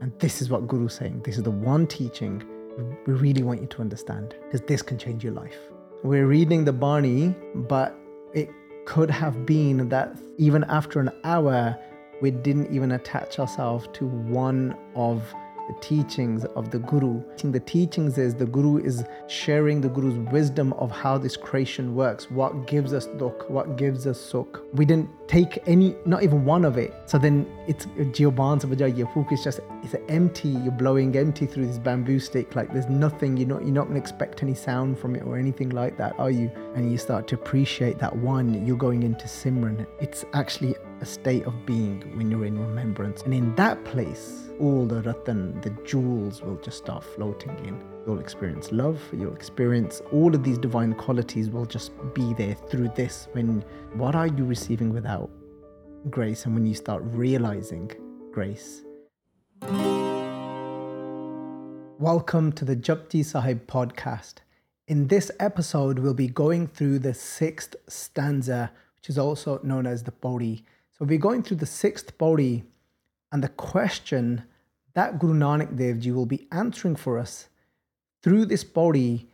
And this is what Guru's saying. This is the one teaching we really want you to understand because this can change your life. We're reading the Bani, but it could have been that even after an hour, we didn't even attach ourselves to one of the teachings of the Guru. The teachings is the Guru is sharing the Guru's wisdom of how this creation works, what gives us dukh, what gives us sukh. We didn't take any, not even one of it. So then it's Jioban Savajaya is just it's empty, you're blowing empty through this bamboo stick, like there's nothing, you're not you're not gonna expect any sound from it or anything like that, are you? And you start to appreciate that one, you're going into Simran. It's actually a state of being when you're in remembrance. And in that place, all the ratan, the jewels will just start floating in. You'll experience love, you'll experience all of these divine qualities will just be there through this. When what are you receiving without grace? And when you start realizing grace. Welcome to the Japji Sahib podcast. In this episode, we'll be going through the sixth stanza, which is also known as the Pauri. So we're going through the sixth Pauri, and the question that Guru Nanak Dev Ji will be answering for us through this Pauri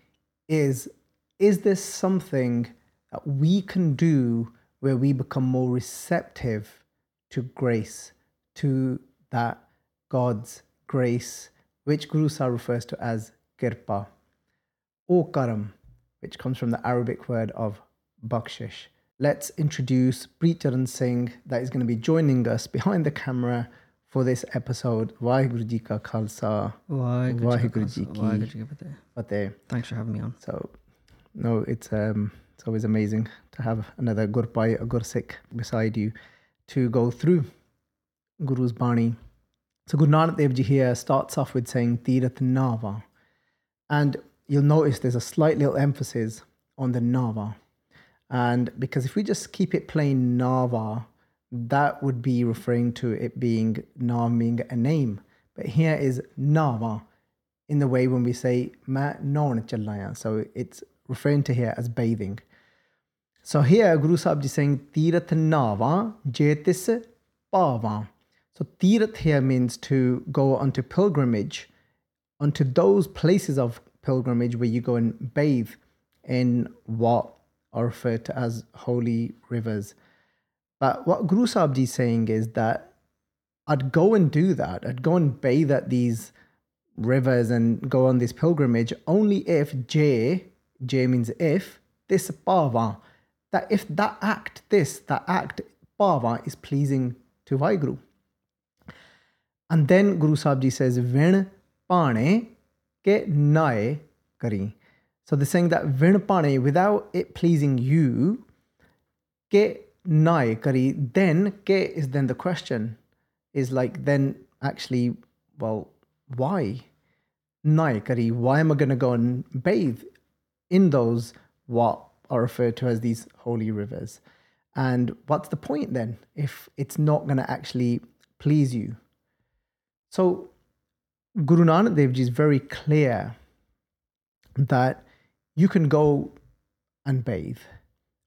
is Is this something that we can do where we become more receptive to grace, to that God's grace, which Guru Sahib refers to as kirpa, or karam, which comes from the Arabic word of bakshish. Let's introduce Preet Charan Singh that is going to be joining us behind the camera for this episode. Vaheguru Ji Ka Khalsa. Vaheguru Ji Ki Fateh. Thanks for having me on. So, no, it's um, it's always amazing to have another Gurbhai, a Gursikh beside you to go through Guru's Bani. So Guru Nanak Dev Ji here starts off with saying Tirat Nava. And you'll notice there's a slight little emphasis on the Nava. And because if we just keep it plain Nava, that would be referring to it being Nam being a name. But here is Nava in the way when we say Ma non chalaya. So it's referring to here as bathing. So here Guru Sahib is saying Tirat Nava Jetis Pava. So Tirat here means to go onto pilgrimage, onto those places of pilgrimage where you go and bathe in what referred to as holy rivers. But what Guru Sahib is saying is that I'd go and do that. I'd go and bathe at these rivers and go on this pilgrimage only if J, J means if, this pava, that if that act, this, that act, pava is pleasing to Vaheguru. And then Guru Sahib Ji says, Vin pane ke nae kari. So they're saying that vin pane, without it pleasing you, ke nai kari, then ke is then the question is like then actually, well, why? Nai kari, why am I gonna go and bathe in those what are referred to as these holy rivers? And what's the point then if it's not gonna actually please you? So Guru Nanak Dev Ji is very clear that you can go and bathe,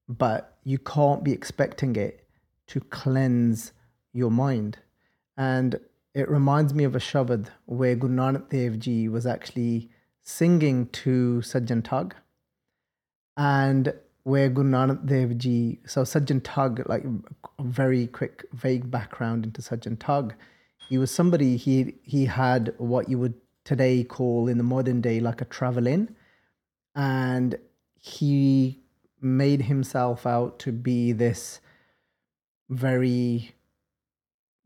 but you can't be expecting it to cleanse your mind. And it reminds me of a Shabad where Guru Nanak Dev Ji was actually singing to Sajjan Thag. And where Guru Nanak Dev Ji, so Sajjan Thag, like a very quick, vague background into Sajjan Thag, he was somebody, he, he had what you would today call in the modern day like a travel in and he made himself out to be this very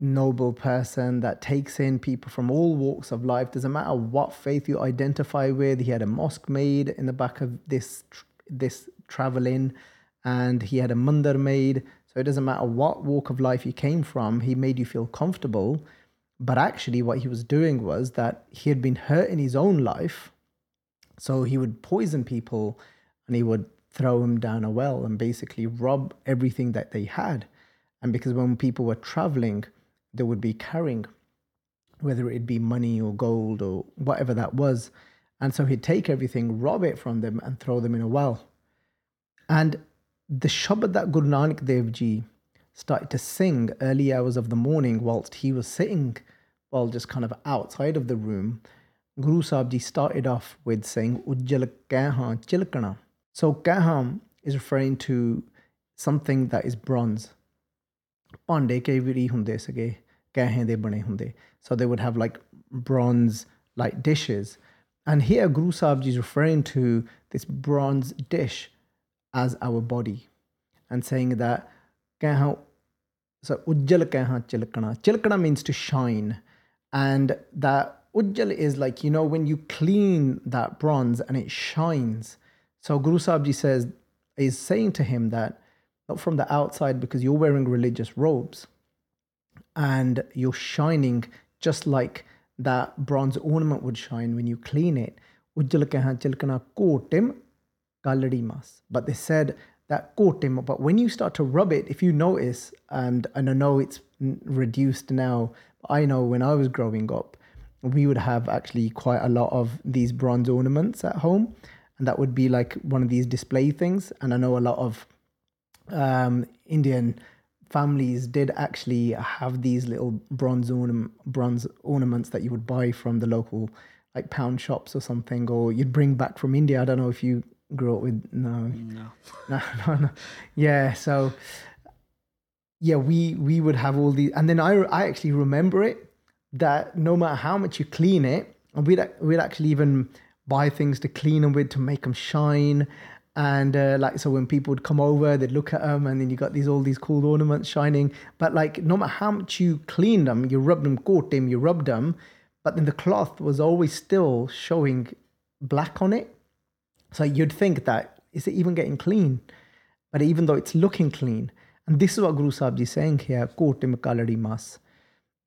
noble person that takes in people from all walks of life. Doesn't matter what faith you identify with he had a mosque made in the back of this this travel in and he had a mandir made. So it doesn't matter what walk of life you came from he made you feel comfortable. But actually what he was doing was that he had been hurt in his own life so he would poison people and he would throw them down a well and basically rob everything that they had. And because when people were traveling, they would be carrying, whether it be money or gold or whatever that was. And so he'd take everything, rob it from them, and throw them in a well. And the Shabad that Guru Nanak Dev Ji started to sing early hours of the morning whilst he was sitting well, just kind of outside of the room, Guru Sahib Ji started off with saying, Ujjal kaha chilkana. So kaham is referring to something that is bronze. ਭਾਂਡੇ ਕਈ ਵਾਰੀ ਹੁੰਦੇ ਸੀਗੇ ਕਹਿਂ ਦੇ ਬਣੇ ਹੁੰਦੇ so they would have like bronze like dishes and here Guru Sahib Ji is referring to this bronze dish as our body and saying that ਕਹਿਂ so ujjal ਕਹਿਂ chilkana chilkana means to shine and that ujjal is like you know when you clean that bronze and it shines so Guru Sahib says is saying to him that not from the outside because you're wearing religious robes and you're shining just like that bronze ornament would shine when you clean it. Ujjal. But they said that kotim, but when you start to rub it, if you notice, and, and I know it's reduced now, I know when I was growing up, we would have actually quite a lot of these bronze ornaments at home. And that would be like one of these display things. And I know a lot of um, Indian families did actually have these little bronze ornament, bronze ornaments that you would buy from the local like pound shops or something, or you'd bring back from India. I don't know if you grew up with no, no, no, no, no. Yeah, so yeah, we we would have all these, and then I I actually remember it that no matter how much you clean it, and we'd we'd actually even buy things to clean them with to make them shine. And uh, like so when people would come over they'd look at them and then you got these all these cool ornaments shining. But like no matter how much you cleaned them you rubbed them coat them you rubbed them but then the cloth was always still showing black on it. So you'd think that is it even getting clean? But even though it's looking clean. And this is what guru sahib is saying here kotim kalari mas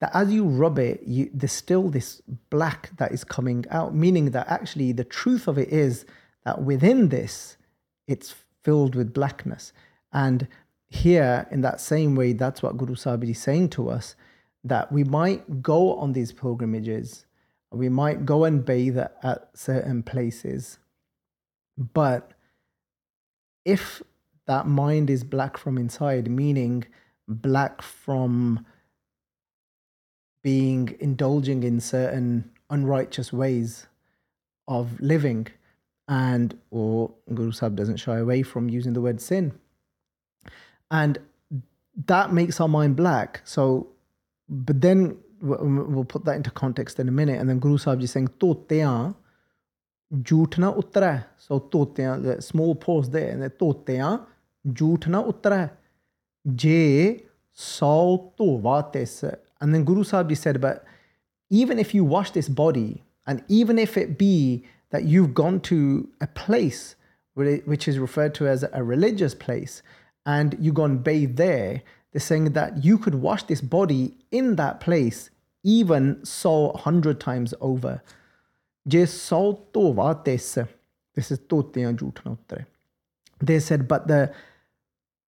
that as you rub it you, there's still this black that is coming out meaning that actually the truth of it is that within this it's filled with blackness. And here, in that same way, that's what Guru Sahib is saying to us that we might go on these pilgrimages, we might go and bathe at certain places, but if that mind is black from inside, meaning black from being indulging in certain unrighteous ways of living, and or Guru Sahib doesn't shy away from using the word sin. And that makes our mind black. So, but then we'll put that into context in a minute. And then Guru Sahib is saying, Toteyan, jhutna uttara. So, Toteyan, the small pause there, and then Toteyan, jhutna uttara. Je sau to And then Guru Sahib said, but even if you wash this body, and even if it be that you've gone to a place which is referred to as a religious place and you go and bathe there, they're saying that you could wash this body in that place even so a hundred times over. They said, but the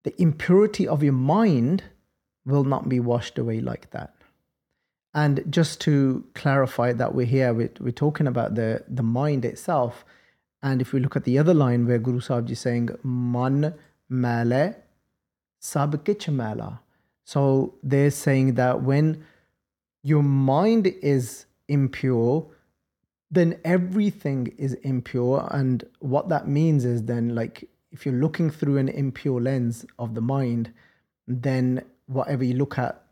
the impurity of your mind will not be washed away like that. And just to clarify that we're here, we're, we're talking about the, the mind itself. And if we look at the other line where Guru Sahib is saying, Man male sab kich mala. So they're saying that when your mind is impure, then everything is impure. And what that means is then, like, if you're looking through an impure lens of the mind, then whatever you look at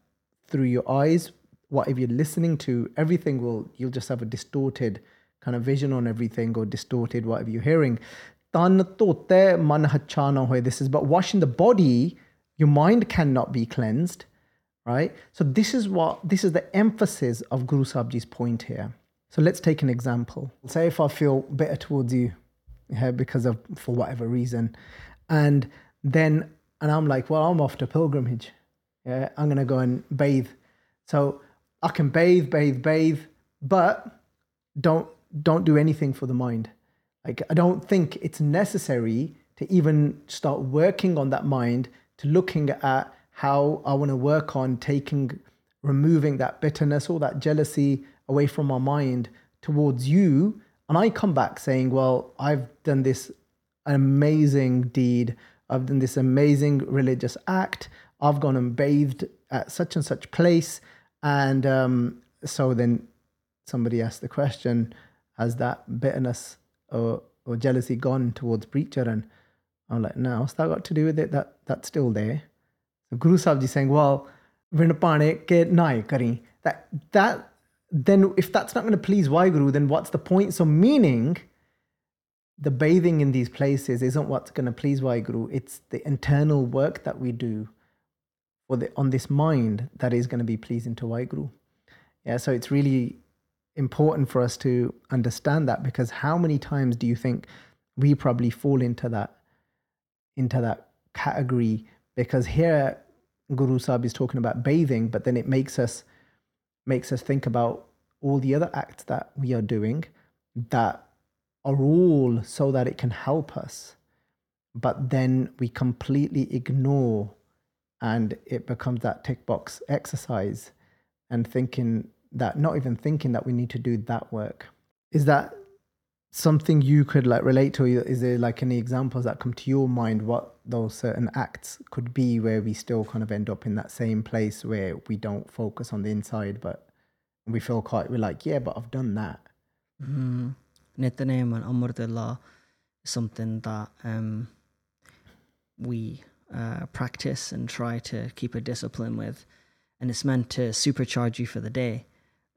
through your eyes whatever you're listening to, everything will, you'll just have a distorted kind of vision on everything or distorted whatever you're hearing. This is but washing the body, your mind cannot be cleansed, right? So this is what this is the emphasis of Guru Sahibji's point here. So let's take an example. Say if I feel better towards you, yeah, because of for whatever reason, and then and I'm like, well, I'm off to pilgrimage. Yeah, I'm gonna go and bathe. So I can bathe, bathe, bathe, but don't don't do anything for the mind. Like I don't think it's necessary to even start working on that mind to looking at how I want to work on taking removing that bitterness or that jealousy away from my mind towards you and I come back saying, well, I've done this amazing deed. I've done this amazing religious act. I've gone and bathed at such and such place and um, so then somebody asked the question, has that bitterness or, or jealousy gone towards preacher? And I'm like, no, what's that got to do with it? That that's still there. So Guru Sahib ji saying, well, vinapane ke nai kari. That that then if that's not going to please Waheguru, then what's the point? So meaning the bathing in these places isn't what's going to please Waheguru. It's the internal work that we do the on this mind that is going to be pleasing to Waheguru. Yeah, so it's really important for us to understand that because how many times do you think we probably fall into that into that category because here Guru Sahib is talking about bathing, but then it makes us makes us think about all the other acts that we are doing that are all so that it can help us. But then we completely ignore and it becomes that tick box exercise and thinking that not even thinking that we need to do that work. Is that something you could like relate to? Is there like any examples that come to your mind what those certain acts could be where we still kind of end up in that same place where we don't focus on the inside, but we feel quite, we're like, yeah, but I've done that. Mm. And something that um, we uh, practice and try to keep a discipline with. And it's meant to supercharge you for the day.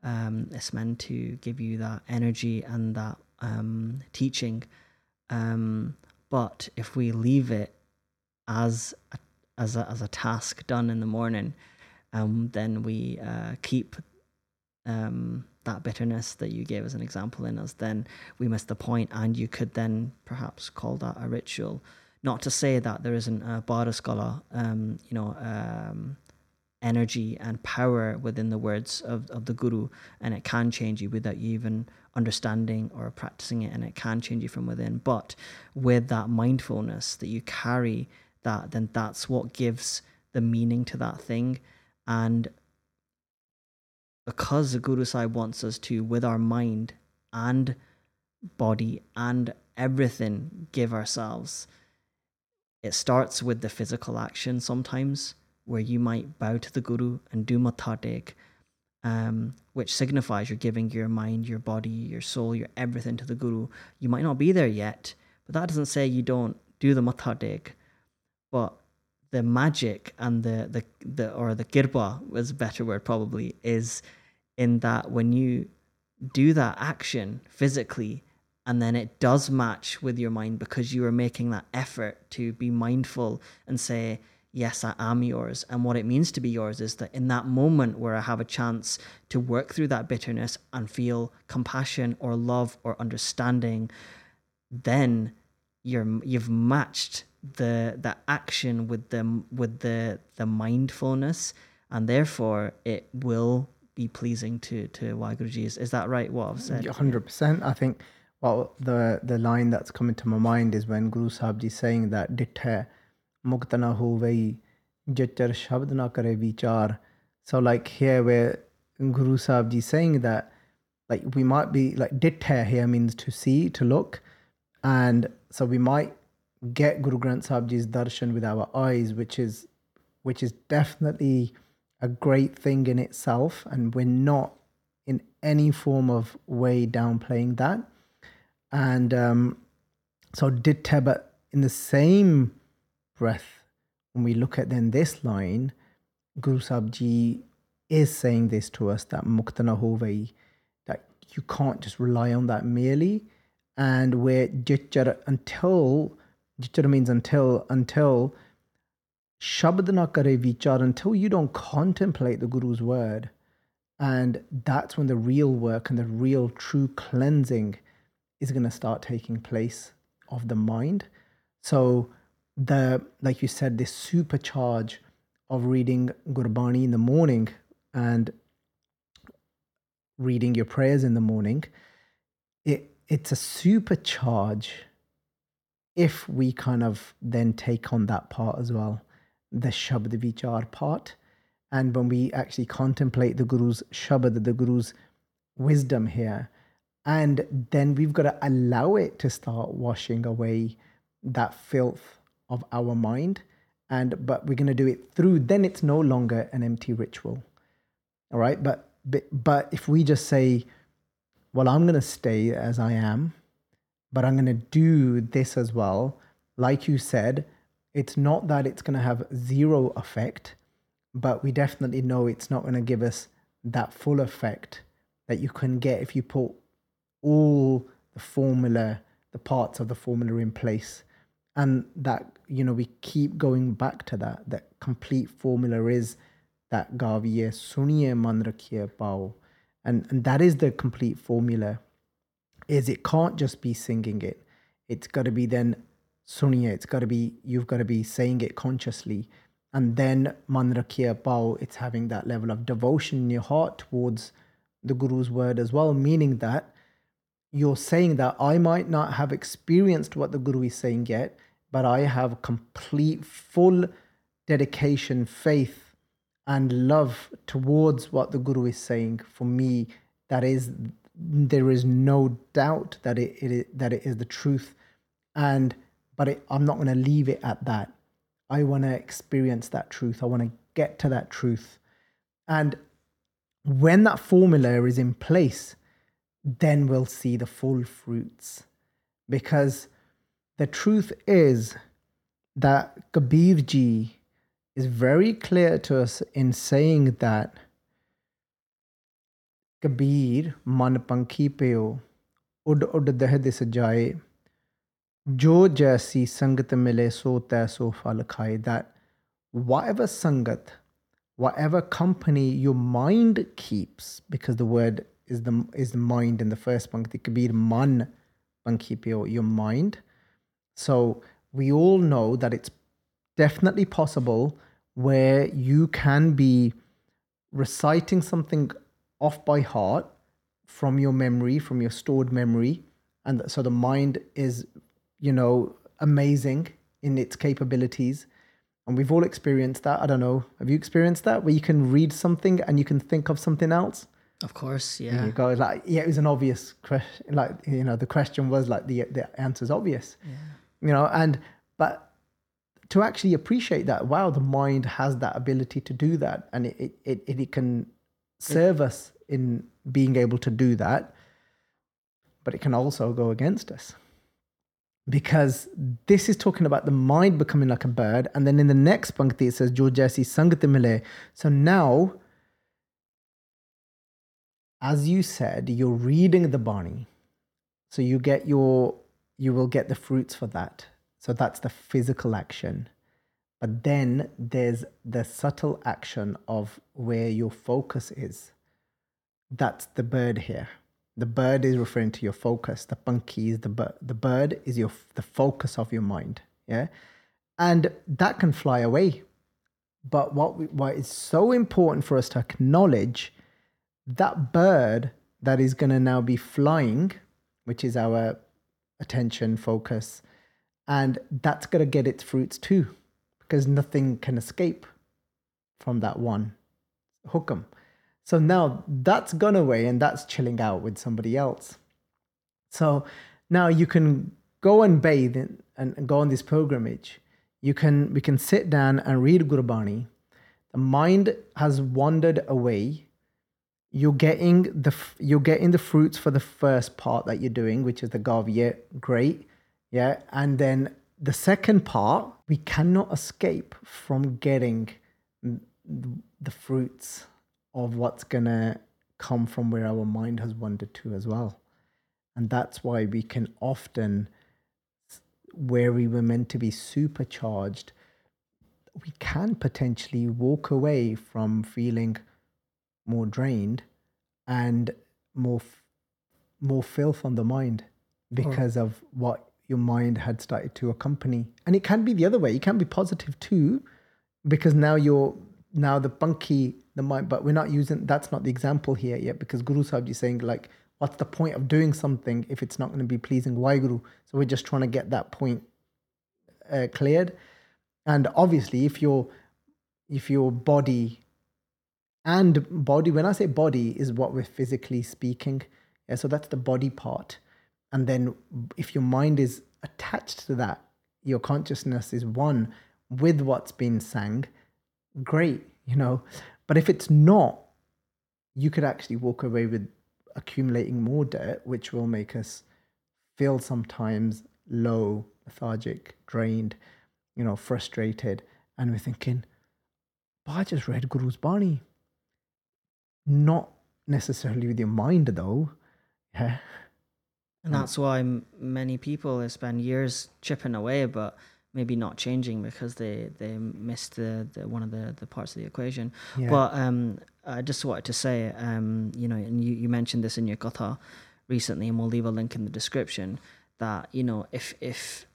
Um, it's meant to give you that energy and that um, teaching. Um, but if we leave it as a, as a, as a task done in the morning, um, then we uh, keep um, that bitterness that you gave as an example in us. Then we miss the point, and you could then perhaps call that a ritual. Not to say that there isn't a Bada scholar, um, you know, um, energy and power within the words of, of the guru and it can change you without you even understanding or practicing it and it can change you from within. But with that mindfulness that you carry that then that's what gives the meaning to that thing. And because the guru sahib wants us to with our mind and body and everything give ourselves it starts with the physical action sometimes where you might bow to the Guru and do Matha um, which signifies you're giving your mind, your body, your soul, your everything to the Guru. You might not be there yet, but that doesn't say you don't do the Matha But the magic and the, the, the or the kirpa was a better word probably, is in that when you do that action physically, and then it does match with your mind because you are making that effort to be mindful and say, yes, I am yours. And what it means to be yours is that in that moment where I have a chance to work through that bitterness and feel compassion or love or understanding, then you're you've matched the the action with the with the the mindfulness, and therefore it will be pleasing to to Waiguruji. Is, is that right? What I've said? Hundred percent. I think well, the the line that's coming to my mind is when Guru Sahib Ji saying that ditha muktana ho vai jachar shabd na kare vichar. So like here where Guru Sahib Ji saying that like we might be like ditha here means to see, to look. And so we might get Guru Granth Sahib Ji's darshan with our eyes, which is which is definitely a great thing in itself. And we're not in any form of way downplaying that and um so did but in the same breath. When we look at then this line, Guru Sahib Ji is saying this to us that muktana hovai, that you can't just rely on that merely. And where jichar until jichar means until until shabdana kare vichar until you don't contemplate the Guru's word. And that's when the real work and the real true cleansing is going to start taking place of the mind. So the like you said this supercharge of reading gurbani in the morning and reading your prayers in the morning it it's a supercharge if we kind of then take on that part as well the shabd vichar part and when we actually contemplate the guru's shabad the guru's wisdom here and then we've got to allow it to start washing away that filth of our mind. And but we're going to do it through then it's no longer an empty ritual. All right? But But, but if we just say, well, I'm going to stay as I am, but I'm going to do this as well, like you said, it's not that it's going to have zero effect, but we definitely know it's not going to give us that full effect that you can get if you put all the formula, the parts of the formula in place. And that, you know, we keep going back to that. That complete formula is that gaviye suniye man rakhiye pao. And, and that is the complete formula. Is it can't just be singing it. It's got to be then suniye. It's got to be, you've got to be saying it consciously. And then man rakhiye pao, it's having that level of devotion in your heart towards the Guru's word as well, meaning that you're saying that I might not have experienced what the Guru is saying yet, but I have complete, full dedication, faith, and love towards what the Guru is saying. For me, that is, there is no doubt that it, it that it is the truth, and but it, I'm not going to leave it at that. I want to experience that truth. I want to get to that truth, and when that formula is in place, then we'll see the full fruits. Because the truth is that Kabir ji is very clear to us in saying that Kabir man pankhi peo deh dis jaye jo jaisi sangat mile so so fal khaye that whatever sangat whatever company your mind keeps, because the word is the is the mind in the first pankti, kabir man pankipyo, your mind. So we all know that it's definitely possible where you can be reciting something off by heart from your memory, from your stored memory. And so the mind is, you know, amazing in its capabilities and we've all experienced that. I don't know. Have you experienced that where you can read something and you can think of something else? Of course, yeah. you go like, yeah, it was an obvious question. Like, you know, the question was like the the answer's obvious. Yeah. You know, and but to actually appreciate that, wow, the mind has that ability to do that, and it it it, it can serve us in being able to do that, but it can also go against us because this is talking about the mind becoming like a bird. And then in the next pankti, it says, Jo jaisi sangat mile. So now, as you said, you're reading the Bani. So you get your, you will get the fruits for that. So that's the physical action. But then there's the subtle action of where your focus is. That's the bird here the bird is referring to your focus the pankhi is the bird the bird is your the focus of your mind yeah and that can fly away but what we, why it's so important for us to acknowledge that bird that is going to now be flying which is our attention focus and that's going to get its fruits too because nothing can escape from that one hukam so now that's gone away and that's chilling out with somebody else. So now you can go and bathe and, and go on this pilgrimage. You can we can sit down and read Gurbani. The mind has wandered away. You're getting the you're getting the fruits for the first part that you're doing, which is the Gaviya. Great, yeah. And then the second part, we cannot escape from getting the fruits of what's to come from where our mind has wandered to as well. And that's why we can often, where we were meant to be supercharged, we can potentially walk away from feeling more drained and more more filth on the mind because of what your mind had started to accompany and it can be the other way it can be positive too because now you're now the pankhi the mind, but we're not using that's not the example here yet because Guru Sahib is saying like, what's the point of doing something if it's not going to be pleasing Why Guru? So we're just trying to get that point uh, cleared. And obviously, if your if your body and body, when I say body, is what we're physically speaking. Yeah, so that's the body part. And then if your mind is attached to that, your consciousness is one with what's been sang, great, you know. But if it's not, you could actually walk away with accumulating more debt, which will make us feel sometimes low, lethargic, drained, you know, frustrated. And we're thinking, but I just read Guru's Bani. Not necessarily with your mind, though. Yeah. And that's why m- many people spend years chipping away, but maybe not changing because they they missed the, the one of the, the parts of the equation. Yeah. But um, I just wanted to say, um, you know, and you, you mentioned this in your kata recently, and we'll leave a link in the description that you know if if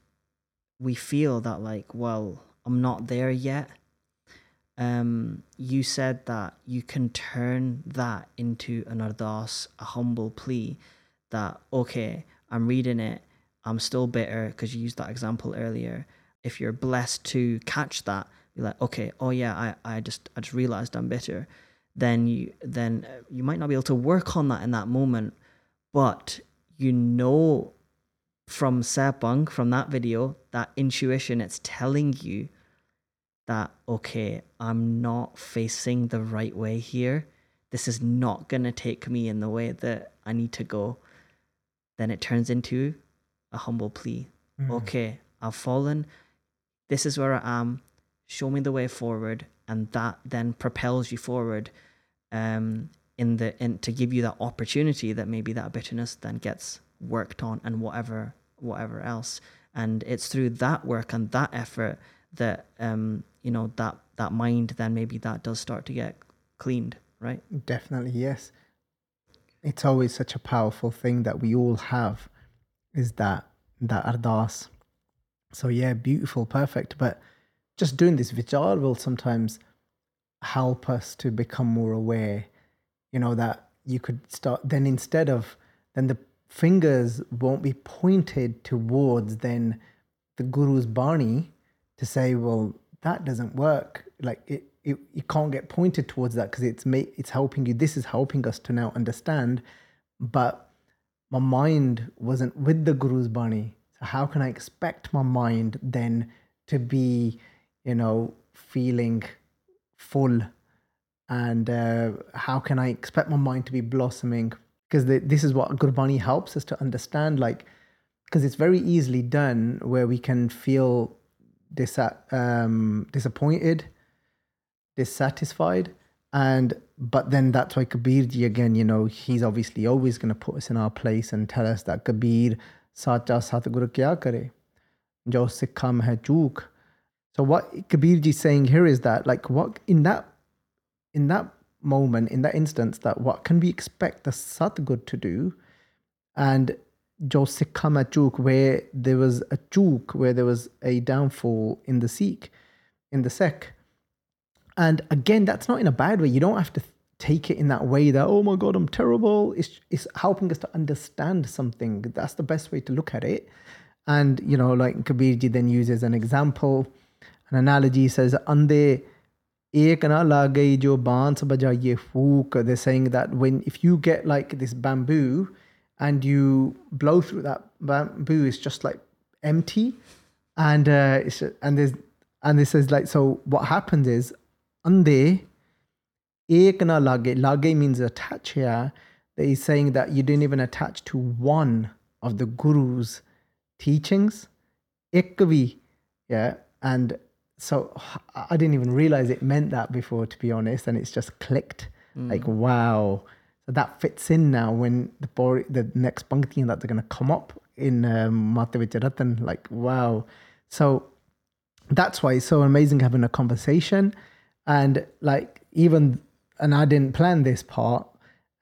we feel that like, well, I'm not there yet. Um, you said that you can turn that into an ardas, a humble plea that okay, I'm reading it, I'm still bitter because you used that example earlier. If you're blessed to catch that, you're like, okay, oh yeah, I, I just I just realized I'm bitter. Then you then uh, you might not be able to work on that in that moment, but you know from Saibhan, from that video, that intuition, it's telling you that okay, I'm not facing the right way here. This is not gonna take me in the way that I need to go then it turns into a humble plea. Mm. Okay, I've fallen. This is where I am. Show me the way forward, and that then propels you forward. Um, in the in to give you that opportunity that maybe that bitterness then gets worked on and whatever whatever else. And it's through that work and that effort that um you know that that mind then maybe that does start to get cleaned, right? Definitely, yes. It's always such a powerful thing that we all have is that that ardas. So yeah, beautiful, perfect. But just doing this vichar will sometimes help us to become more aware. You know, that you could start then instead of then the fingers won't be pointed towards then the guru's bani to say, well, that doesn't work. Like it it, you can't get pointed towards that because it's ma- it's helping you. This is helping us to now understand, but my mind wasn't with the Guru's Bani. So how can I expect my mind then to be, you know, feeling full, and uh, how can I expect my mind to be blossoming? Because this is what Gurbani helps us to understand, like, because it's very easily done where we can feel dis- um, disappointed dissatisfied and but then that's why kabirji again you know he's obviously always going to put us in our place and tell us that kabir sacha satguru kya kare? Jo sikham hai chook. So what kabirji is saying here is that like what in that in that moment in that instance that what can we expect the satgur to do? And jo sikham hai chook where there was a chook where there was a downfall in the sikh in the sect and again, that's not in a bad way. You don't have to take it in that way that, oh my God, I'm terrible. It's, it's helping us to understand something. That's the best way to look at it. And, you know, like Kabirji then uses an example, an analogy says, Ande ek na lage jo baans bajaye fook. They're saying that when, if you get like this bamboo and you blow through that bamboo, it's just like empty. And, uh, it's, and there's, and this is like, so what happens is ande ek na lage. Lage means attach here. That he's saying that you didn't even attach to one of the guru's teachings. Ekvi, yeah. And so I didn't even realize it meant that before, to be honest. And it's just clicked. Mm. Like, wow. So that fits in now when the the next pankti that they're going to come up in um. Like, wow. So that's why it's so amazing having a conversation and like even and I didn't plan this part.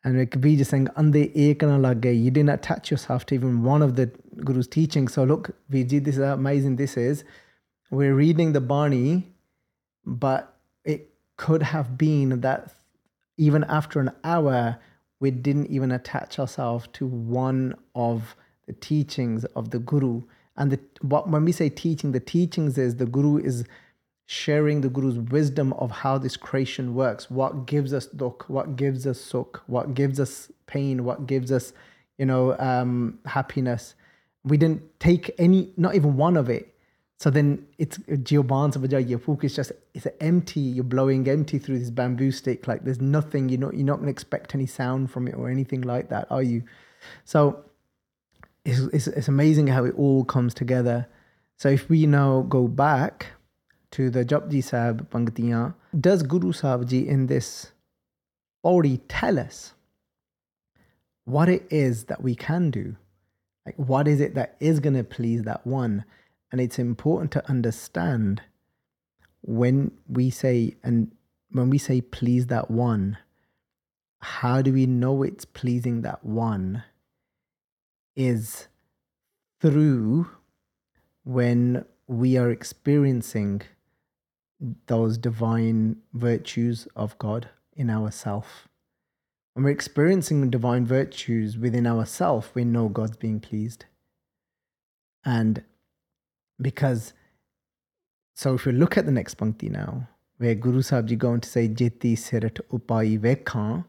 And it could be just saying, Ande lage, you didn't attach yourself to even one of the Guru's teachings. So look, Vijay, this is amazing this is. We're reading the Bani, but it could have been that even after an hour, we didn't even attach ourselves to one of the teachings of the Guru. And the, when we say teaching, the teachings is the Guru is sharing the Guru's wisdom of how this creation works, what gives us dukh, what gives us sukh, what gives us pain, what gives us, you know, um, happiness. We didn't take any, not even one of it. So then it's Gioban's your Fuk is just it's empty. You're blowing empty through this bamboo stick. Like there's nothing. You're not you're not going to expect any sound from it or anything like that, are you? So it's, it's it's amazing how it all comes together. So if we now go back to the Japji Sahib Pangtiyan, does Guru Sahib Ji in this Pauri tell us what it is that we can do? Like what is it that is going to please that one? And it's important to understand when we say, and when we say please that one, how do we know it's pleasing that one? Is through when we are experiencing those divine virtues of God in ourself. When we're experiencing divine virtues within ourself, we know God's being pleased. And because, so if we look at the next pankti now, where Guru Sahib Ji going to say, Jeti Sirat Upai Vekhan,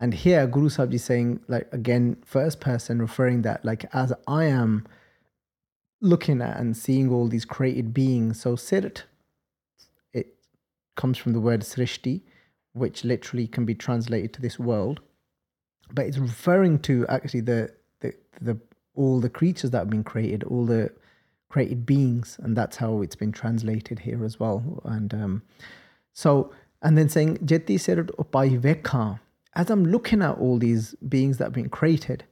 and here Guru Sahib Ji saying, like again, first person referring that, like as I am looking at and seeing all these created beings. So Sirat, it comes from the word Srishti, which literally can be translated to this world. But it's referring to actually the the, the all the creatures that have been created, all the created beings, and that's how it's been translated here as well. And um, so, and then saying Jeti Sirat Upai Vekha, as I'm looking at all these beings that have been created,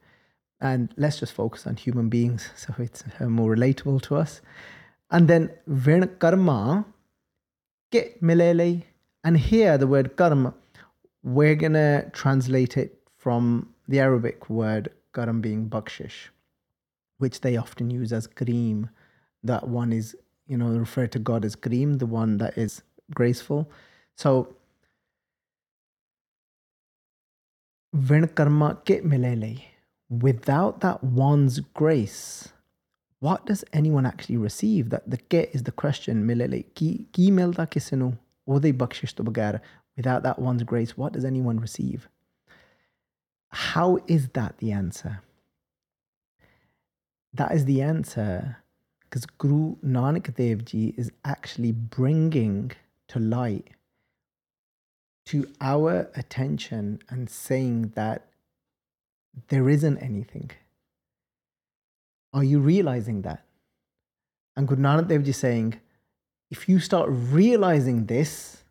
and let's just focus on human beings so it's uh, more relatable to us. And then Vin Karma, Get Milele, and here the word karma, we're gonna translate it from the Arabic word karam being bakshish, which they often use as kareem that one is, you know, referred to God as Kareem, the one that is graceful. So, milele. Without that one's grace, what does anyone actually receive? That the ke is the question. Ki, ki kisinu. Ode. Without that one's grace, what does anyone receive? How is that the answer? That is the answer because Guru Nanak Dev Ji is actually bringing to light to our attention and saying that there isn't anything. Are you realizing that? And Guru Nanak Dev Ji is saying, if you start realizing this,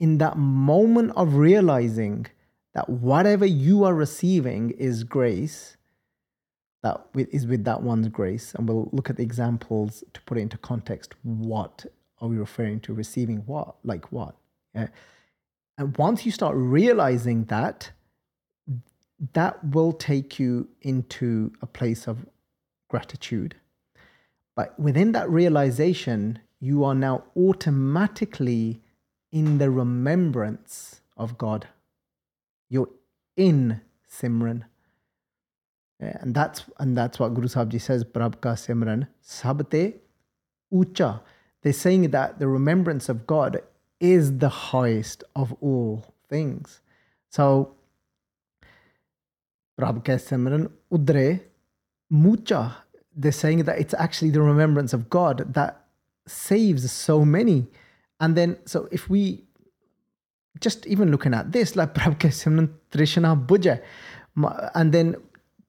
in that moment of realizing that whatever you are receiving is grace, that is with that one's grace. And we'll look at the examples to put it into context. What are we referring to? Receiving what? Like what? Yeah. And once you start realizing that, that will take you into a place of gratitude. But within that realization, you are now automatically in the remembrance of God. You're in Simran. And that's and that's what Guru Sahib Ji says, Prabh ka simran sabte ucha. They're saying that the remembrance of God is the highest of all things. So Prabh ka simran udre mucha. They're saying that it's actually the remembrance of God that saves so many. And then so if we just even looking at this, like Prabh ka simran trishna buja. And then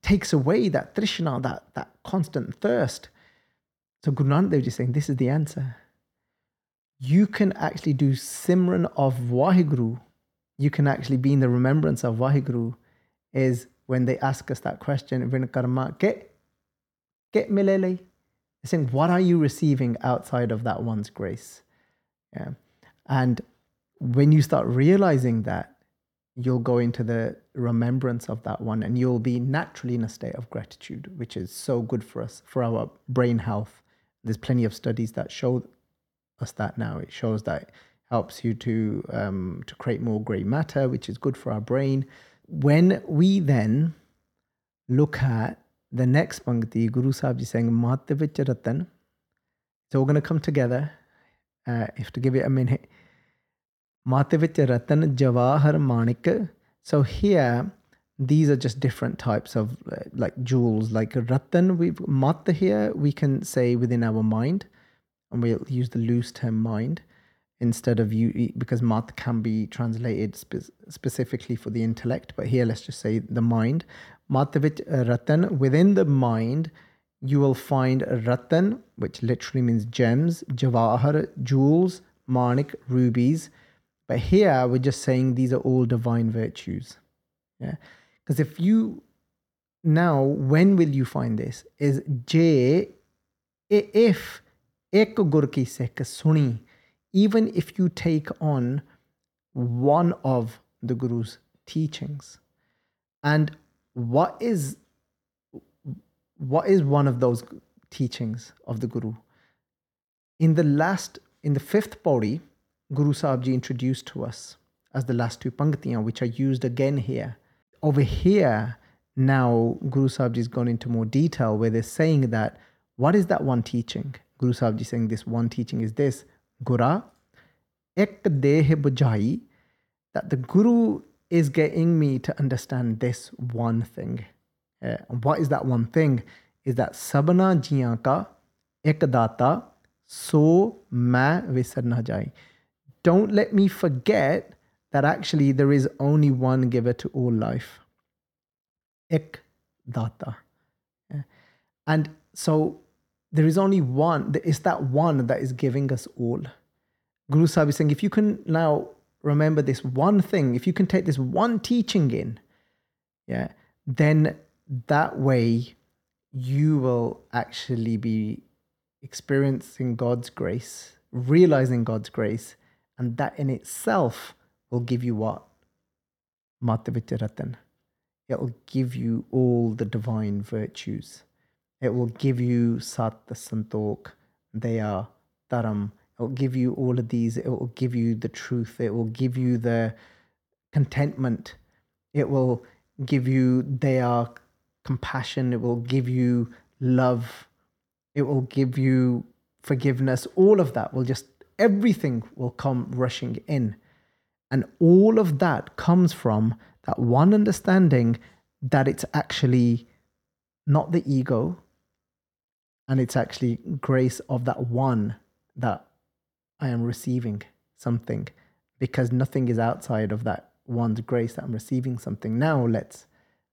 takes away that trishna, that, that constant thirst. So Guru Nanak Dev is saying this is the answer. You can actually do Simran of Vaheguru. You can actually be in the remembrance of Vaheguru. Is when they ask us that question, Vinakarma, ke, ke milele. They're saying, what are you receiving outside of that one's grace? Yeah. And when you start realizing that, you'll go into the remembrance of that one and you'll be naturally in a state of gratitude, which is so good for us, for our brain health. There's plenty of studies that show us that now. It shows that it helps you to um, to create more grey matter, which is good for our brain. When we then look at the next pankti, Guru Sahib is saying. So we're going to come together. Uh, if to give it a minute. Matavich Ratan Jawahar Manik. So here, these are just different types of like jewels. Like Ratan, we've Mat here, we can say within our mind. and we'll use the loose term mind instead of you because mat can be translated spe- specifically for the intellect but here let's just say the mind mat ratan within the mind you will find ratan which literally means gems jawahar jewels manik rubies but here we're just saying these are all divine virtues yeah because if you now when will you find this is j if ek gur ki sikh suni even if you take on one of the Guru's teachings. And what is what is one of those teachings of the Guru? In the last, in the fifth Pauri, Guru Sahib Ji introduced to us as the last two pangtiyan, which are used again here. Over here, now Guru Sahib Ji has gone into more detail where they're saying that what is that one teaching? Guru Sahib Ji saying this one teaching is this Gura, ek deh bujai, that the Guru is getting me to understand this one thing. Uh, what is that one thing? Is that sabna jiyan ka ek data so ma visar na jai. Don't let me forget that actually there is only one giver to all life. Ek data. And so there is only one, it's that one that is giving us all. Guru Sahib is saying, if you can now remember this one thing, if you can take this one teaching in, yeah, then that way you will actually be experiencing God's grace, realizing God's grace, and that in itself will give you what? Mat Vich Ratan. It will give you all the divine virtues. It will give you Sat Santok, they are Dharam, it will give you all of these. It will give you the truth. It will give you the contentment. It will give you their compassion. It will give you love. It will give you forgiveness. All of that will just, everything will come rushing in. And all of that comes from that one understanding that it's actually not the ego and it's actually grace of that one that I am receiving something because nothing is outside of that one's grace that I'm receiving something. Now let's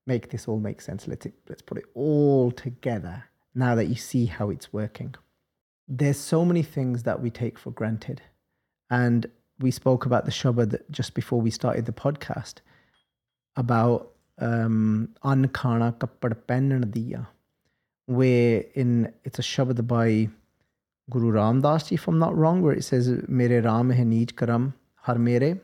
make this all make sense. Let's let's put it all together now that you see how it's working. There's so many things that we take for granted. And we spoke about the Shabad just before we started the podcast about um Kappad where in it's a Shabad by Guru Ramdas if I'm not wrong, where it says, Mere Ram hai neej karam har mere.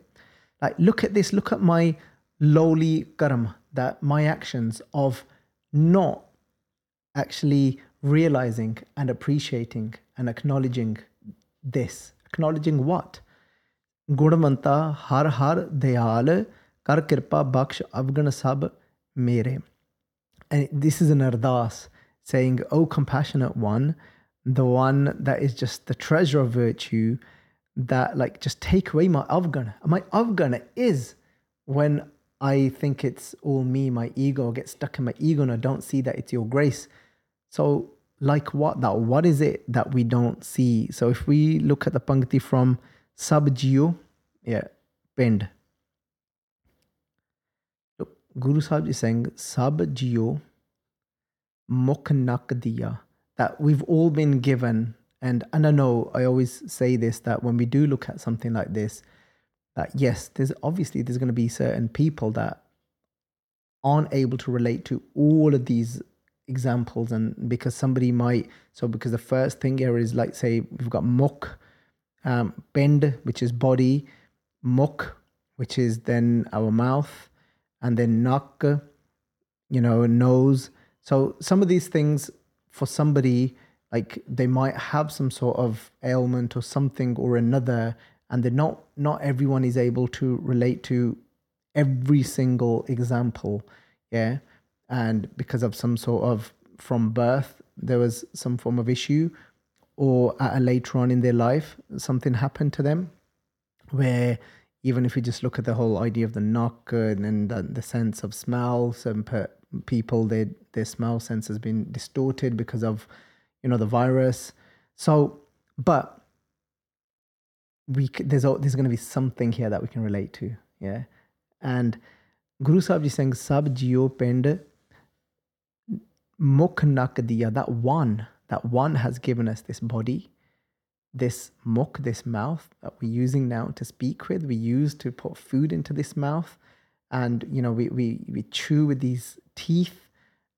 Like, look at this, look at my lowly karam, that my actions of not actually realizing and appreciating and acknowledging this. Acknowledging what? Gudamanta har har dayal kar kirpa baksh avgan sab mere. And this is an ardas saying, O compassionate one, the one that is just the treasure of virtue that like just take away my avgan my avgan is when i think it's all me my ego gets stuck in my ego and i don't see that it's your grace so like what that what is it that we don't see? So if we look at the pangti from sabjiyo yeah pind look guru sahib is saying sabjiyo mukh nak diya that we've all been given. And and I know I always say this that when we do look at something like this that yes there's obviously there's going to be certain people that aren't able to relate to all of these examples and because somebody might so because the first thing here is like say we've got muk um, bend which is body muk which is then our mouth and then nak you know nose. So some of these things for somebody like they might have some sort of ailment or something or another and they're not not everyone is able to relate to every single example yeah and because of some sort of from birth there was some form of issue or at a later on in their life something happened to them where even if you just look at the whole idea of the knock and the, the sense of smell some people their their smell sense has been distorted because of you know the virus. So but we there's there's going to be something here that we can relate to yeah? And guru sahib ji saying sab jio pind mukh nak that one that one has given us this body this muk, this mouth that we're using now to speak with. We use to put food into this mouth and you know we we, we chew with these teeth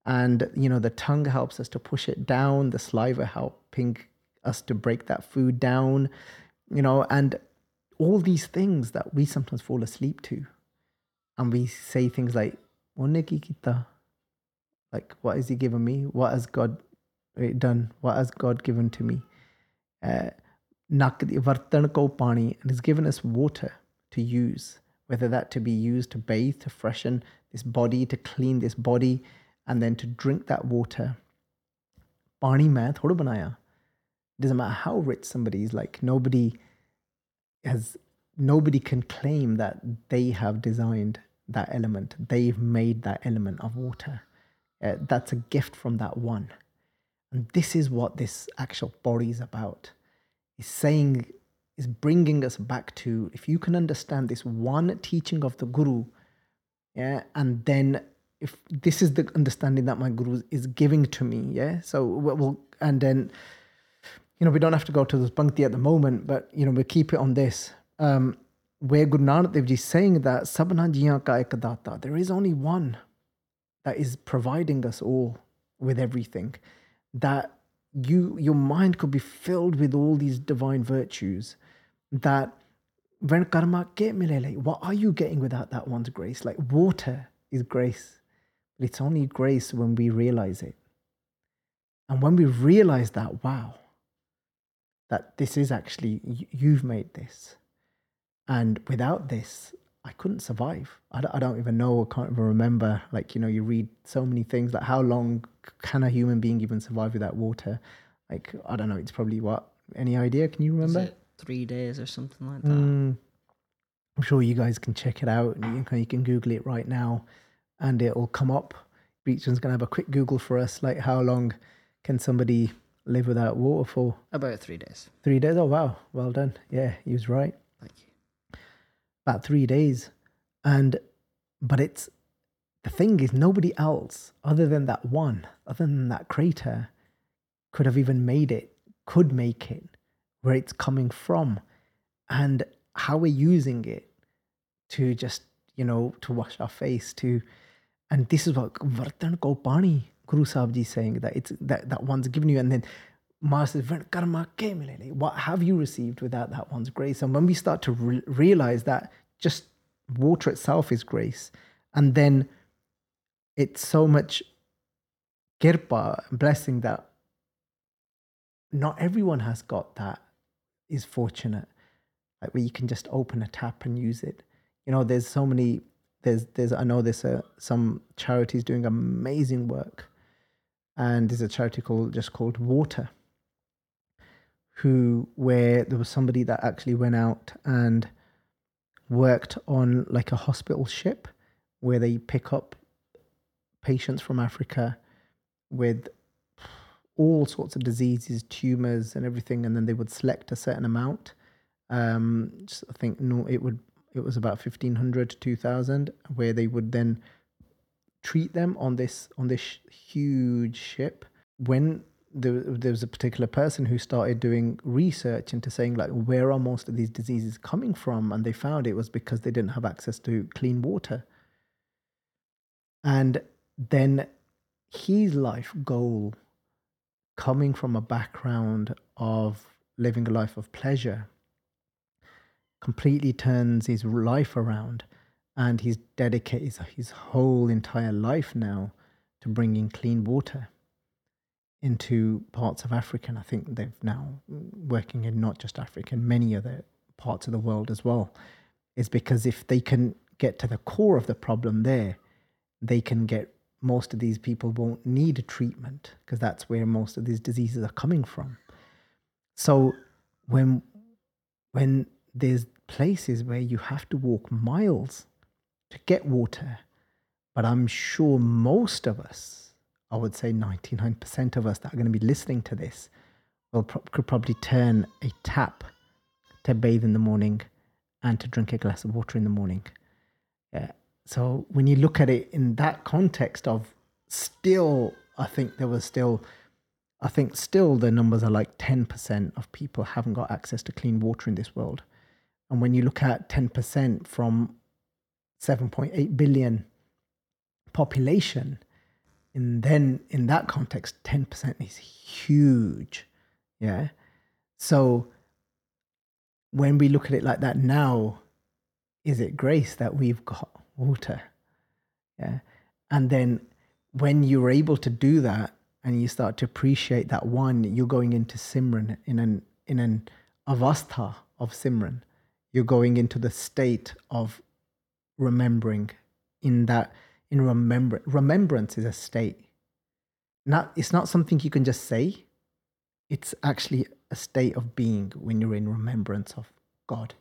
and you know the tongue helps us to push it down. The saliva helping us to break that food down you know and all these things that we sometimes fall asleep to. And we say things like? Like, what has He given me? What has God done? What has God given to me? Uh, vartan ko and He's given us water to use, whether that to be used to bathe, to freshen this body, to clean this body, and then to drink that water. Pani main thoda banaya. It doesn't matter how rich somebody is, like nobody has nobody can claim that they have designed that element. They've made that element of water. Uh, that's a gift from that one. And this is what this actual Pauri is about. Is saying is bringing us back to if you can understand this one teaching of the guru yeah and then if this is the understanding that my guru is giving to me yeah so we'll and then you know we don't have to go to this bhakti at the moment but you know we'll keep it on this. Um where guru nanak dev ji is saying that ka ek there is only one that is providing us all with everything that you your mind could be filled with all these divine virtues that when karma ke milele, what are you getting without that one's grace? Like water is grace but it's only grace when we realize it. And when we realize that wow that this is actually you've made this. And without this i couldn't survive I don't, I don't even know i can't even remember like you know you read so many things like how long can a human being even survive without water like i don't know it's probably what any idea can you remember three days or something like that? Mm, I'm sure you guys can check it out. You can, you can Google it right now and it'll come up. Beecham's going to have a quick Google for us. Like, how long can somebody live without water for? About three days. Three days? Oh, wow. Well done. Yeah, he was right. Thank you. About three days. And, but it's, the thing is, nobody else other than that one, other than that crater, could have even made it, could make it where it's coming from and how we're using it to just, you know, to wash our face, to, and this is what Vartan ko pani, Guru Sahib is saying that it's that, that one's given you, and then Master says, karma ke milele." What have you received without that one's grace? And when we start to re- realize that just water itself is grace, and then it's so much kirpa, blessing that not everyone has got that is fortunate. Like where you can just open a tap and use it. You know there's so many there's there's i know there's some charities doing amazing work. And there's a charity called just called water who where there was somebody that actually went out and worked on like a hospital ship where they pick up patients from africa with all sorts of diseases, tumors, and everything, and then they would select a certain amount. Um, I think no, it would it was about fifteen hundred to two thousand, where they would then treat them on this on this huge ship. When there, there was a particular person who started doing research into saying like where are most of these diseases coming from, and they found it was because they didn't have access to clean water. And then his life goal coming from a background of living a life of pleasure completely turns his life around. And he's dedicated his, his whole entire life now to bringing clean water into parts of Africa. And I think they've now mm, working in not just Africa, and many other parts of the world as well. Is because if they can get to the core of the problem there, they can get most of these people won't need a treatment because that's where most of these diseases are coming from. So when when there's places where you have to walk miles to get water, but I'm sure most of us, I would say 99% of us that are going to be listening to this, will pro- could probably turn a tap to bathe in the morning and to drink a glass of water in the morning. So when you look at it in that context of still, I think there was still, I think still the numbers are like 10% of people haven't got access to clean water in this world. And when you look at 10% from 7.8 billion population, and then in that context, 10% is huge. Yeah. So when we look at it like that now, is it grace that we've got water? Yeah. And then when you're able to do that and you start to appreciate that one, you're going into Simran in an in an avastha of Simran. You're going into the state of remembering in that in remembrance. Remembrance is a state. Not it's not something you can just say. It's actually a state of being when you're in remembrance of God.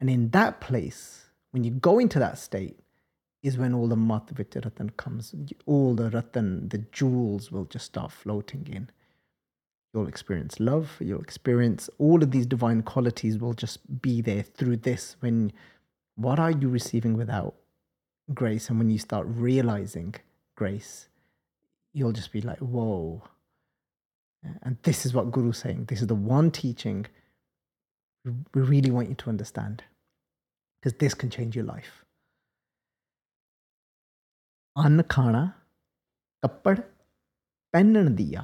And in that place, when you go into that state, is when all the Ratan comes. All the Ratan, the jewels will just start floating in. You'll experience love, you'll experience all of these divine qualities will just be there through this. When what are you receiving without grace? And when you start realizing grace, you'll just be like, whoa. And this is what Guru's saying. This is the one teaching we really want you to understand. Because this can change your life. ਅੰਨ ਖਾਣਾ ਕੱਪੜ ਪਹਿਨਣ ਦੀਆ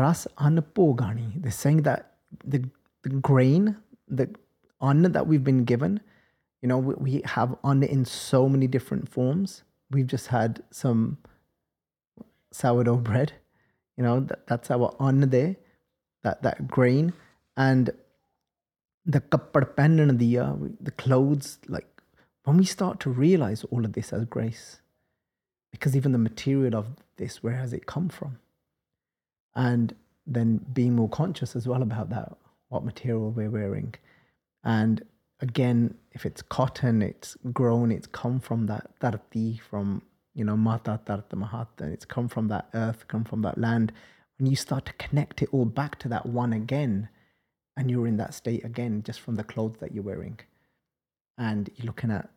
ras ਅੰਨ ਭੋਗਾਣੀ they're saying that the, the grain the anna that we've been given you know we, we have anna in so many different forms we've just had some sourdough bread you know that, that's our anna there that that grain and the kappad pennan diya uh, the clothes like when we start to realize all of this as grace, because even the material of this, where has it come from? And then being more conscious as well about that, what material we're wearing. And again, if it's cotton, it's grown, it's come from that tarti, from, you know, mata tarta mahata, it's come from that earth, come from that land. When you start to connect it all back to that one again, and you're in that state again, just from the clothes that you're wearing and you're looking at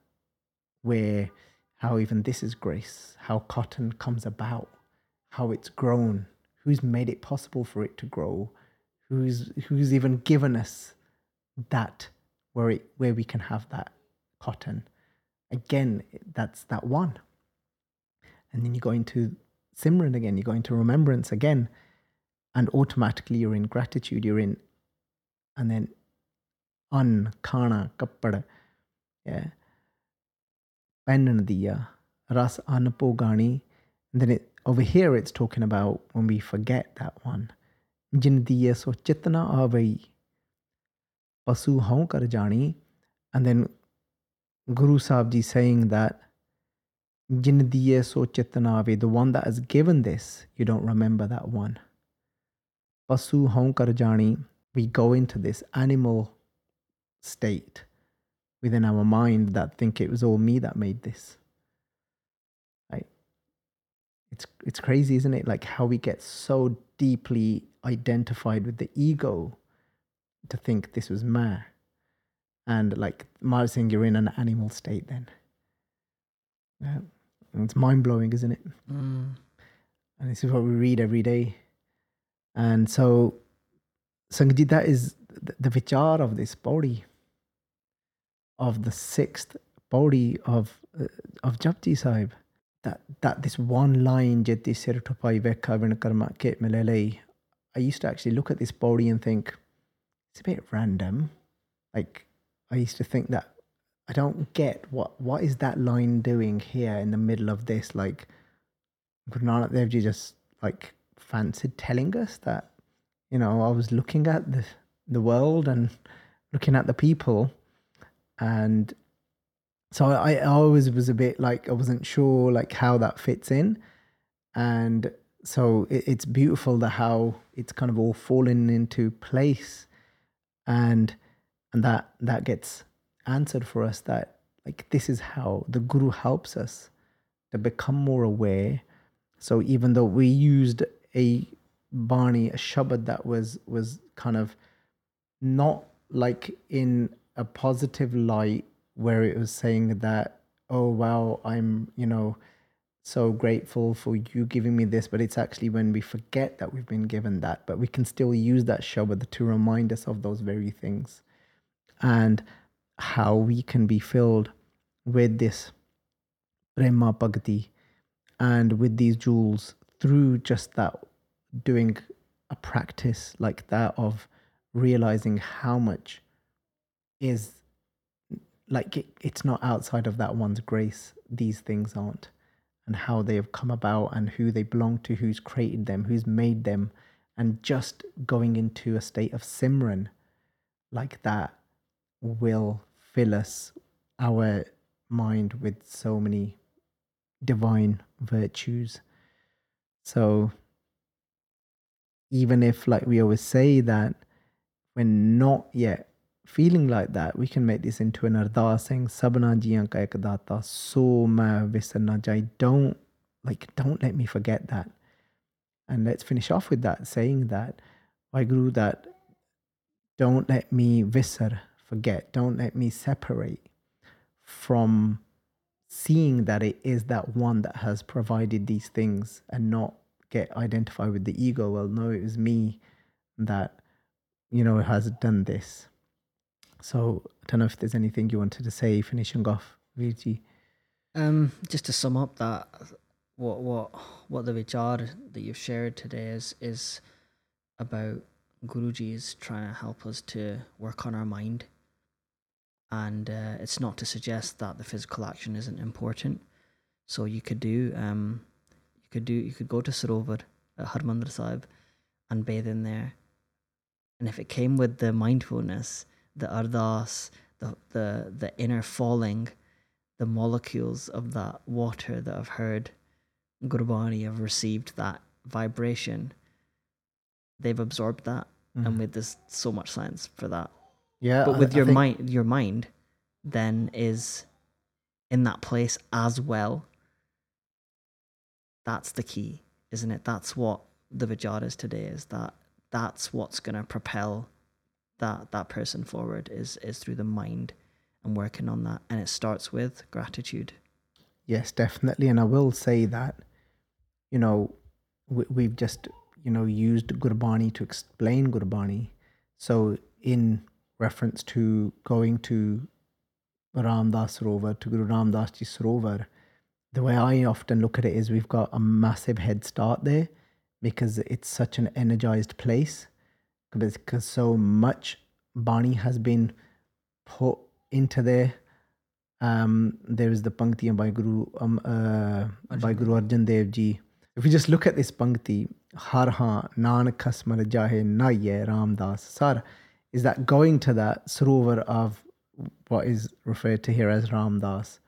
where how even this is grace, how cotton comes about, how it's grown, who's made it possible for it to grow, who's who's even given us that where it where we can have that cotton. Again, that's that one. And then you go into Simran again, you go into remembrance again, and automatically you're in gratitude, you're in, and then an, kappada, yeah. Penandiya, Ras Anapogani. And then it, over here it's talking about when we forget that one. Jindiya so chitna avai. Pasu hau kar jani. And then Guru Sahib Ji saying that Jindiya so chitna the one that has given this, you don't remember that one. Pasu hau kar jani, we go into this animal state within our mind that think it was all me that made this. It's it's crazy, isn't it? Like how we get so deeply identified with the ego to think this was ma. And like Mara saying, you're in an animal state then. Yeah. It's mind blowing, isn't it? Mm. And this is what we read every day. And so, Sangeet, is the, vichar of this Pauri of the sixth Pauri of uh, of Japji Sahib. That that this one line Jeti Sirtupai Veka Karma Kit Melele. I used to actually look at this Pauri and think it's a bit random. Like I used to think that I don't get what what is that line doing here in the middle of this? Like Guru Nanak Dev Ji just like fancied telling us that, you know, I was looking at the the world and looking at the people and so I, I always was a bit like I wasn't sure like how that fits in, and so it, it's beautiful the how it's kind of all fallen into place, and and that that gets answered for us that like this is how the guru helps us to become more aware. So even though we used a Bani, a Shabad that was was kind of not like in a positive light where it was saying that, oh wow, I'm, you know, so grateful for you giving me this, but it's actually when we forget that we've been given that, but we can still use that Shabad to remind us of those very things and how we can be filled with this Prema Bhakti and with these jewels through just that doing a practice like that of realizing how much is like it, it's not outside of that one's grace. These things aren't and how they have come about and who they belong to, who's created them, who's made them, and just going into a state of Simran like that will fill us, our mind, with so many divine virtues. So, even if, like we always say, that we're not yet feeling like that, we can make this into an ardas saying, Sabna jiyan ka ek data, so ma visarna jai. Don't, like, don't let me forget that. And let's finish off with that, saying that, Guru, that don't let me visar, forget, don't let me separate from seeing that it is that one that has provided these things and not get identified with the ego. Well, no, it was me that, you know, has done this. So I don't know if there's anything you wanted to say finishing off, Viji. Um, just to sum up that what what what the vichar that you've shared today is is about Guruji is trying to help us to work on our mind. And uh, it's not to suggest that the physical action isn't important. So you could do um you could do you could go to Sarovar at Harmandir Sahib and bathe in there. And if it came with the mindfulness the ardas, the, the, the inner falling, the molecules of that water that I've heard Gurbani have received that vibration. They've absorbed that, mm. and with this so much science for that. Yeah, but with I, your I think... mind, your mind then is in that place as well. That's the key, isn't it? That's what the Vijaras today is. That that's what's going to propel that that person forward is is through the mind and working on that. And it starts with gratitude. Yes definitely. And i will say that you know we, we've just you know used gurbani to explain gurbani so in reference to going to ramdas Sarovar, to Guru Ramdas Ji Sarovar, the way I often look at it is we've got a massive head start there because it's such an energized place because so much Bani has been put into there. Um, there is the Pankti by Guru um, uh, by Guru Arjan Dev Ji. If we just look at this Pankti, Har ha Nanak Kasmar Jahe Naye Ramdas Sar, is that going to that Sarovar of what is referred to here as Ramdas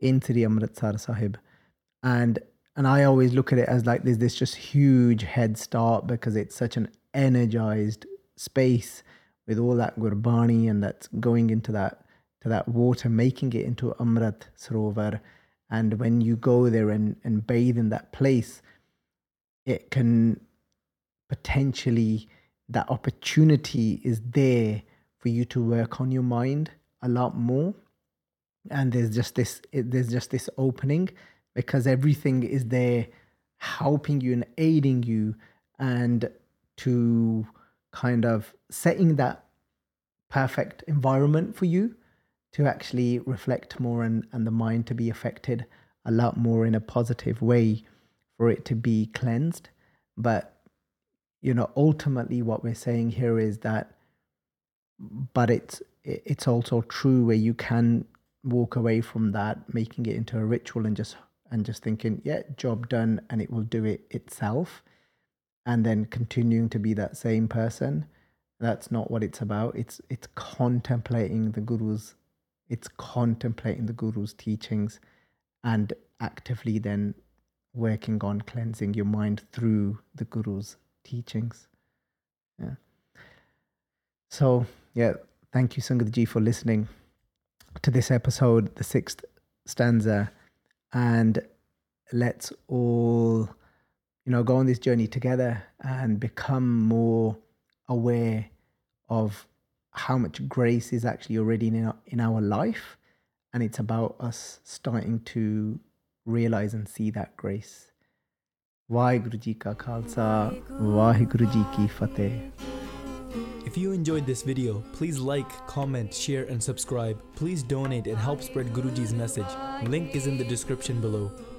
into the Amritsar Sahib. And and I always look at it as like there's this just huge head start because it's such an energized space with all that gurbani and that's going into that to that water, making it into Amrit Sarovar. And when you go there and, and bathe in that place, it can potentially that opportunity is there for you to work on your mind a lot more and there's just this there's just this opening because everything is there helping you and aiding you and to kind of setting that perfect environment for you to actually reflect more and, and the mind to be affected a lot more in a positive way for it to be cleansed. But, you know, ultimately what we're saying here is that, but it's, it's also true where you can walk away from that, making it into a ritual and just, and just thinking, yeah, job done and it will do it itself and then continuing to be that same person that's not what it's about. It's it's contemplating the guru's it's contemplating the guru's teachings and actively then working on cleansing your mind through the guru's teachings. Yeah. So yeah thank you sangatji for listening to this episode the sixth stanza. And let's all you know, go on this journey together and become more aware of how much grace is actually already in our, in our life. And it's about us starting to realize and see that grace. Ka Khalsa, Ki Fateh. If you enjoyed this video, please like, comment, share and subscribe. Please donate and help spread Guruji's message. Link is in the description below.